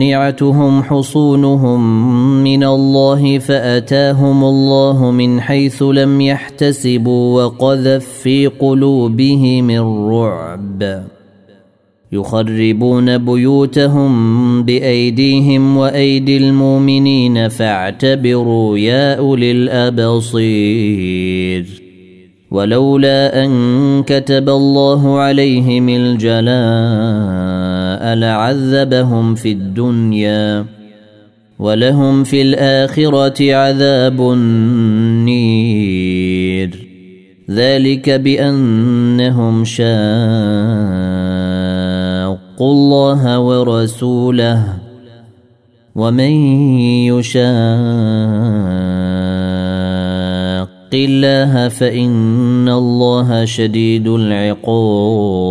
مانعتهم حصونهم من الله فأتاهم الله من حيث لم يحتسبوا وقذف في قلوبهم الرعب. يخربون بيوتهم بأيديهم وأيدي المؤمنين فاعتبروا يا أولي الأبصير. ولولا أن كتب الله عليهم لعذبهم في الدنيا ولهم في الآخرة عذاب النير. ذلك بأنهم شاقوا الله ورسوله ومن يشاق الله فإن الله شديد العقاب.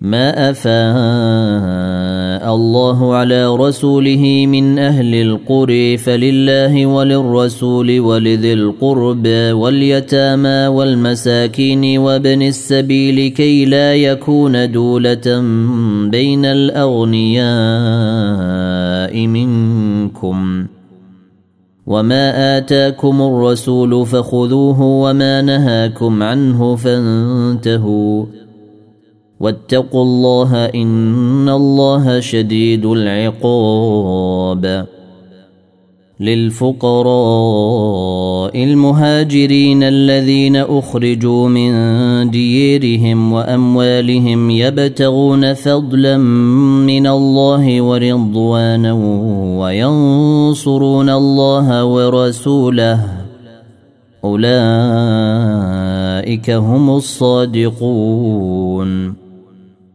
ما افاء الله على رسوله من أهل القرى فلله وللرسول ولذي القربى واليتامى والمساكين وابن السبيل كي لا يكون دوله بين الاغنياء منكم وما اتاكم الرسول فخذوه وما نهاكم عنه فانتهوا واتقوا الله إن الله شديد العقاب. للفقراء المهاجرين الذين أخرجوا من ديرهم وأموالهم يبتغون فضلا من الله ورضوانا وينصرون الله ورسوله. أولئك هم الصادقون.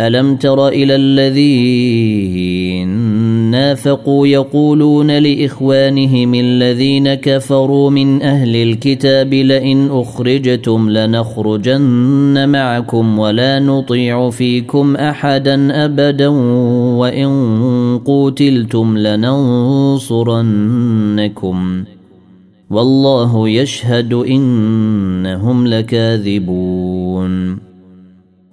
ألم تر إلى الذين نافقوا يقولون لإخوانهم الذين كفروا من أهل الكتاب لئن أخرجتم لنخرجن معكم ولا نطيع فيكم أحدا أبدا وإن قوتلتم لننصرنكم والله يشهد إنهم لكاذبون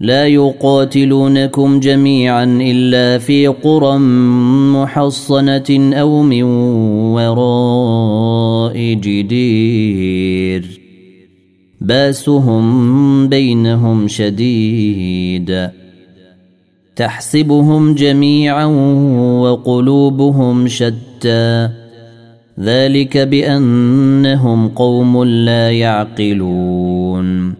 لا يقاتلونكم جميعا إلا في قرى محصنة أو من وراء جدير. باسهم بينهم شديد. تحسبهم جميعا وقلوبهم شتى. ذلك بأنهم قوم لا يعقلون.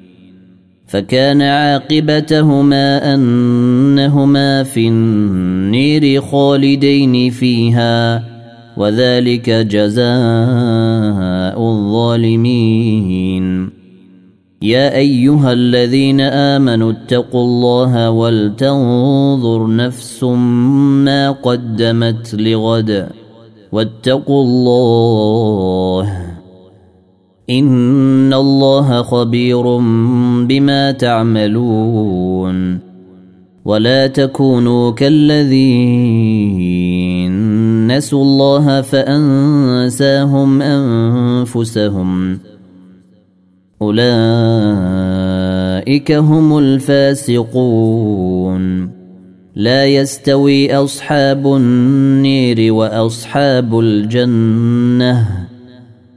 فكان عاقبتهما أنهما في النير خالدين فيها وذلك جزاء الظالمين. يا أيها الذين آمنوا اتقوا الله ولتنظر نفس ما قدمت لغد واتقوا الله إن الله خبير بما تعملون ولا تكونوا كالذين نسوا الله فأنساهم أنفسهم. أولئك هم الفاسقون. لا يستوي أصحاب النير وأصحاب الجنة.